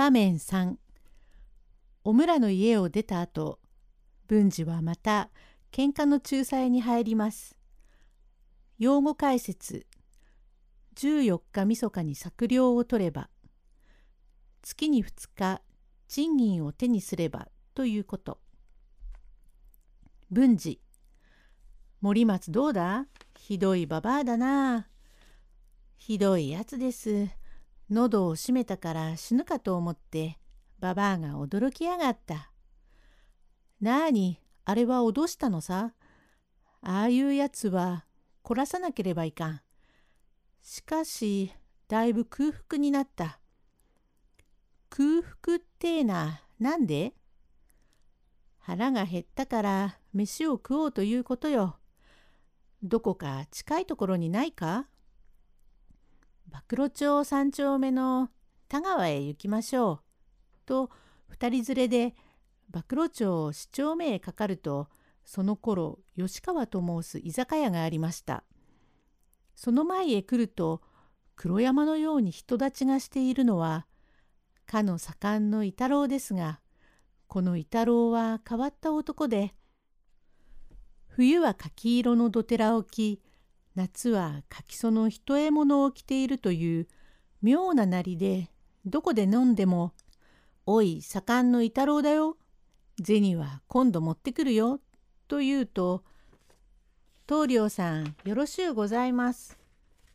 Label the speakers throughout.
Speaker 1: 場面3お村の家を出た後文治はまた喧嘩の仲裁に入ります。用語解説14日みそかに作料を取れば月に2日賃金を手にすればということ。文治森松どうだ？ひどいババアだな。ひどいやつです。喉を閉めたから死ぬかと思ってババアが驚きやがった。なあにあれは脅したのさ。ああいうやつは凝らさなければいかん。しかしだいぶ空腹になった。空腹ってえななんで腹が減ったから飯を食おうということよ。どこか近いところにないか?暴露町三丁目の田川へ行きましょう。と二人連れで暴露町四丁目へかかるとその頃吉川と申す居酒屋がありました。その前へ来ると黒山のように人立ちがしているのはかの盛んの伊太郎ですがこの伊太郎は変わった男で冬は柿色のどてらを着夏は柿その一獲物を着ているという妙ななりでどこで飲んでも「おい盛んの伊太郎だよ銭は今度持ってくるよ」と言うと「棟梁さんよろしゅうございます」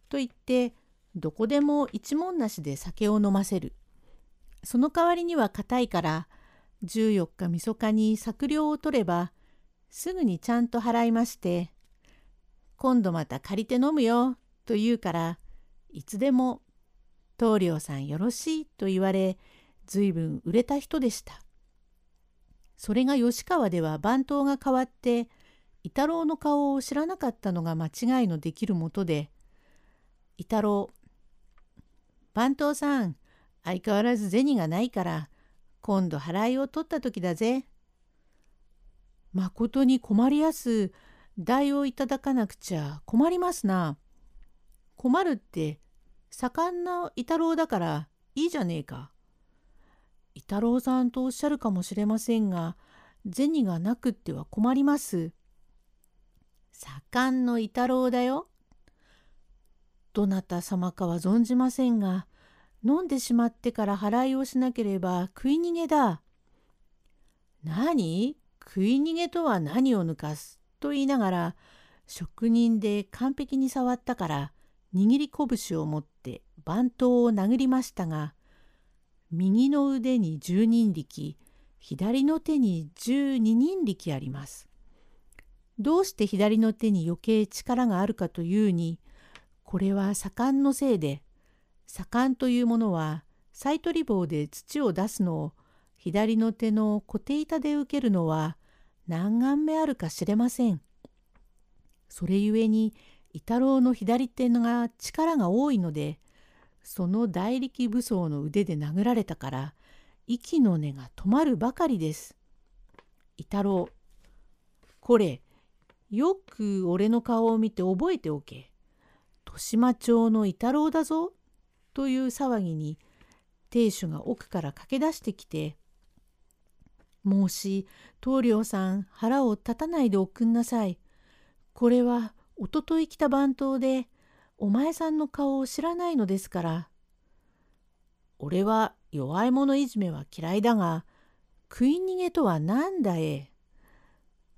Speaker 1: と言ってどこでも一文なしで酒を飲ませる。その代わりには硬いから14日みそかに作料を取ればすぐにちゃんと払いまして今度また借りて飲むよと言うからいつでも棟梁さんよろしいと言われずいぶん売れた人でした。それが吉川では番頭が変わって伊太郎の顔を知らなかったのが間違いのできるもとで「伊太郎番頭さん相変わらず銭がないから今度払いを取った時だぜ。まことに困りやす代をいただかなくちゃ困りますな。困るって盛んな伊太郎だからいいじゃねえか。伊太郎さんとおっしゃるかもしれませんが銭がなくっては困ります。盛んの伊太郎だよ。どなた様かは存じませんが飲んでしまってから払いをしなければ食い逃げだ。何？食い逃げとは何を抜かす？と言いながら職人で完璧に触ったから握り拳を持って番頭を殴りましたが右の腕に十人力左の手に十二人力あります。どうして左の手に余計力があるかというにこれは盛んのせいで盛んというものはサイトリ棒で土を出すのを左の手の固定板で受けるのは何眼目あるか知れません。それゆえに伊太郎の左手が力が多いのでその大力武装の腕で殴られたから息の根が止まるばかりです。伊太郎これよく俺の顔を見て覚えておけ。豊島町の伊太郎だぞ。という騒ぎに亭主が奥から駆け出してきて「もし棟梁さん腹を立たないでおくんなさい。これはおととい来た番頭でお前さんの顔を知らないのですから。俺は弱い者いじめは嫌いだが食い逃げとは何だえ。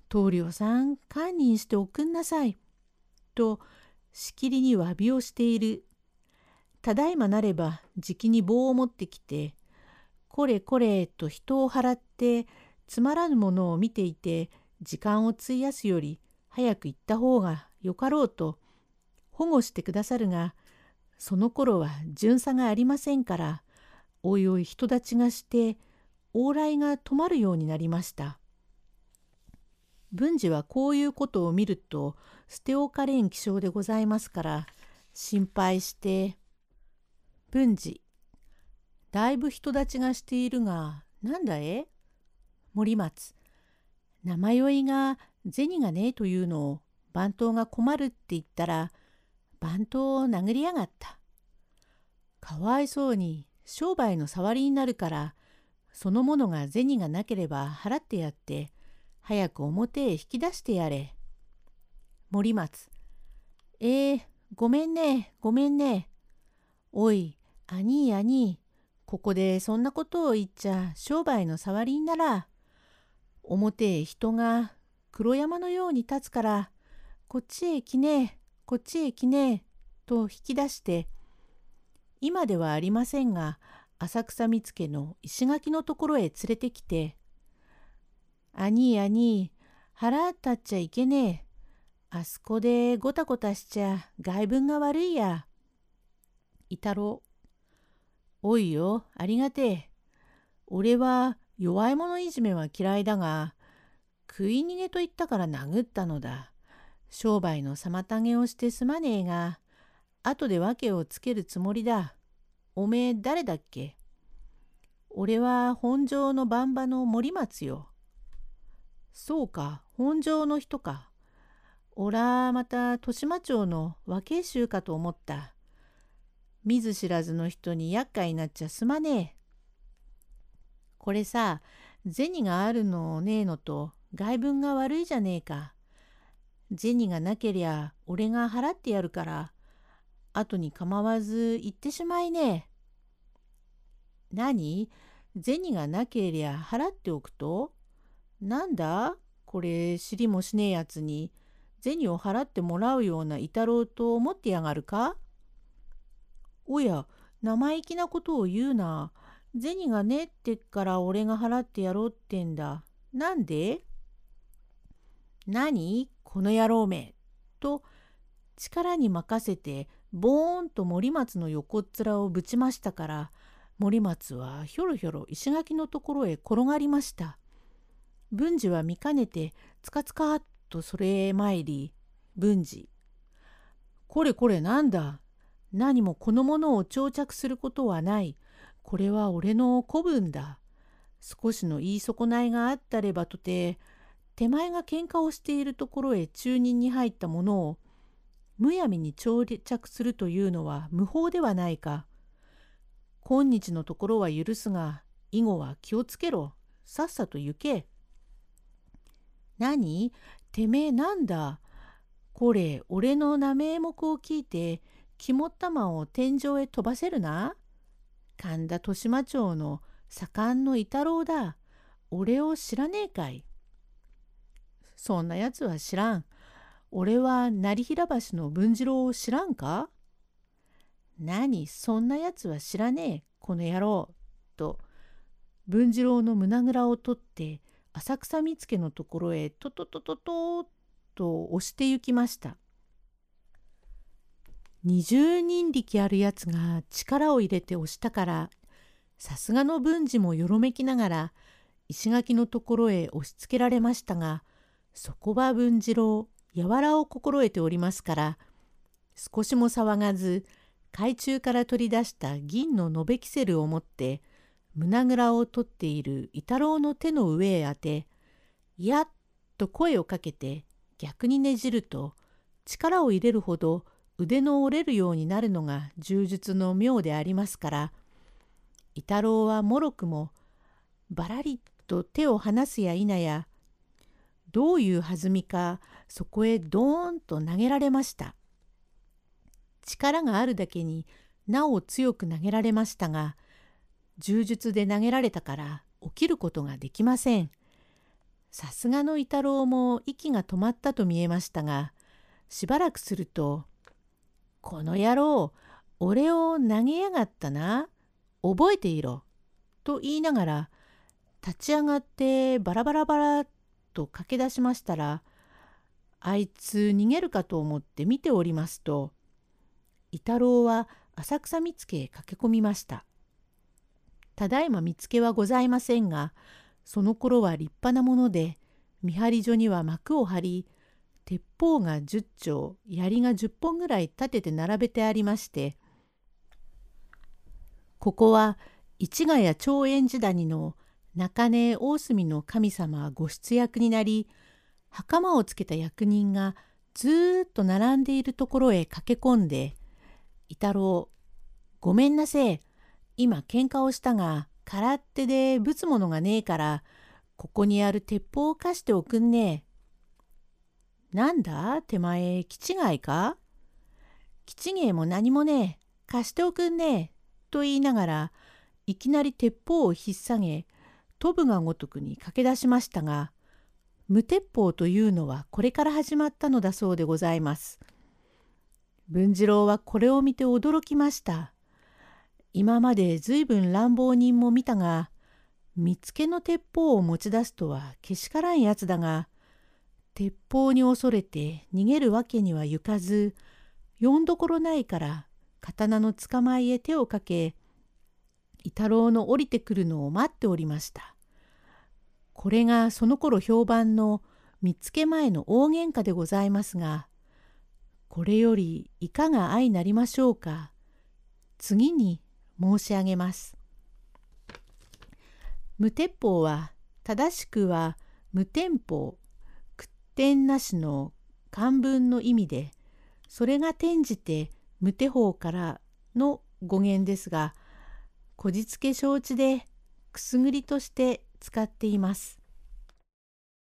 Speaker 1: 棟梁さん堪忍しておくんなさい。としきりに詫びをしているただいまなればじきに棒を持ってきてこれこれと人を払ってつまらぬものを見ていて時間を費やすより早く行った方がよかろうと保護してくださるがその頃は巡査がありませんからおいおい人立ちがして往来が止まるようになりました。文治はこういうことを見ると捨て置かれん気性でございますから心配して文治だいぶ人立ちがしているがなんだえ？森松生酔いが銭がねえというのを番頭が困るって言ったら番頭を殴りやがった。かわいそうに商売の触りになるからそのものが銭がなければ払ってやって早く表へ引き出してやれ。森松えー、ごめんねごめんね。おい兄兄ここでそんなことを言っちゃ商売の触りになら。表へ人が黒山のように立つからこっちへ来ねえこっちへ来ねえと引き出して今ではありませんが浅草見附の石垣のところへ連れてきて「兄兄腹立っちゃいけねえあそこでごたごたしちゃ外分が悪いや」。伊太郎おいよありがてえ。俺は弱い者いじめは嫌いだが食い逃げと言ったから殴ったのだ。商売の妨げをしてすまねえが後で訳をつけるつもりだ。おめえ誰だっけ？俺は本庄の番場の森松よ。そうか、本庄の人か。おらまた豊島町の和慶衆かと思った。見ず知らずの人に厄介になっちゃすまねえ。これさ、銭があるのねえのと外分が悪いじゃねえか。銭がなけりゃ俺が払ってやるから、後に構わず行ってしまいねえ。何？銭がなけりゃ払っておくと？なんだ？これ知りもしねえやつに銭を払ってもらうような伊太郎と思ってやがるか？おや生意気なことを言うな。銭がねってっから俺が払ってやろうってんだ。なんで？何？この野郎め。と力に任せてボーンと森松の横っ面をぶちましたから森松はひょろひょろ石垣のところへ転がりました。文治は見かねてつかつかっとそれへ参り文治これこれなんだ？何もこのものを長着することはない。これは俺の子分だ。少しの言い損ないがあったればとて手前が喧嘩をしているところへ中任に入ったものをむやみに長着するというのは無法ではないか。今日のところは許すが以後は気をつけろ。さっさと行け。何？てめえなんだ？これ俺の名名目を聞いて肝っ玉を天井へ飛ばせるな神田豊島町の盛んの伊太郎だ。俺を知らねえかい。そんなやつは知らん。俺は成平橋の文次郎を知らんか？何、そんなやつは知らねえ、この野郎。と、文次郎の胸ぐらを取って、浅草見附のところへとととととと押して行きました。20人力あるやつが力を入れて押したからさすがの文治もよろめきながら石垣のところへ押しつけられましたがそこは文次郎柔らを心得ておりますから少しも騒がず海中から取り出した銀の延べキセルを持って胸ぐらを取っている伊太郎の手の上へ当て「やっ!」と声をかけて逆にねじると力を入れるほど腕の折れるようになるのが柔術の妙でありますから伊太郎はもろくもばらりと手を離すや否やどういう弾みかそこへドーンと投げられました。力があるだけになお強く投げられましたが柔術で投げられたから起きることができません。さすがの伊太郎も息が止まったと見えましたがしばらくするとこの野郎、俺を投げやがったな。覚えていろ。と言いながら、立ち上がってバラバラバラと駆け出しましたら、あいつ逃げるかと思って見ておりますと、伊太郎は浅草見附へ駆け込みました。ただいま見つけはございませんが、その頃は立派なもので、見張り所には幕を張り、鉄砲が10丁槍が10本ぐらい立てて並べてありましてここは市ヶ谷長円寺谷の中根大隅の神様ご出役になり袴をつけた役人がずっと並んでいるところへ駆け込んで「伊太郎ごめんなせえ今喧嘩をしたが空手でぶつものがねえからここにある鉄砲を貸しておくんねえ。なんだ？手前気違いか？気違いも何もねえ貸しておくんねえ。と言いながらいきなり鉄砲を引っ提げ飛ぶがごとくに駆け出しましたが無鉄砲というのはこれから始まったのだそうでございます。文次郎はこれを見て驚きました。今まで随分乱暴人も見たが見つけの鉄砲を持ち出すとはけしからんやつだが鉄砲に恐れて逃げるわけにはいかずよんどころないから刀の捕まえへ手をかけ伊太郎の降りてくるのを待っておりました。これがその頃評判の見つけ前の大喧嘩でございますがこれよりいかが相なりましょうか次に申し上げます。無鉄砲は正しくは無鉄砲点なしの漢文の意味でそれが転じて無手法からの語源ですがこじつけ承知でくすぐりとして使っています。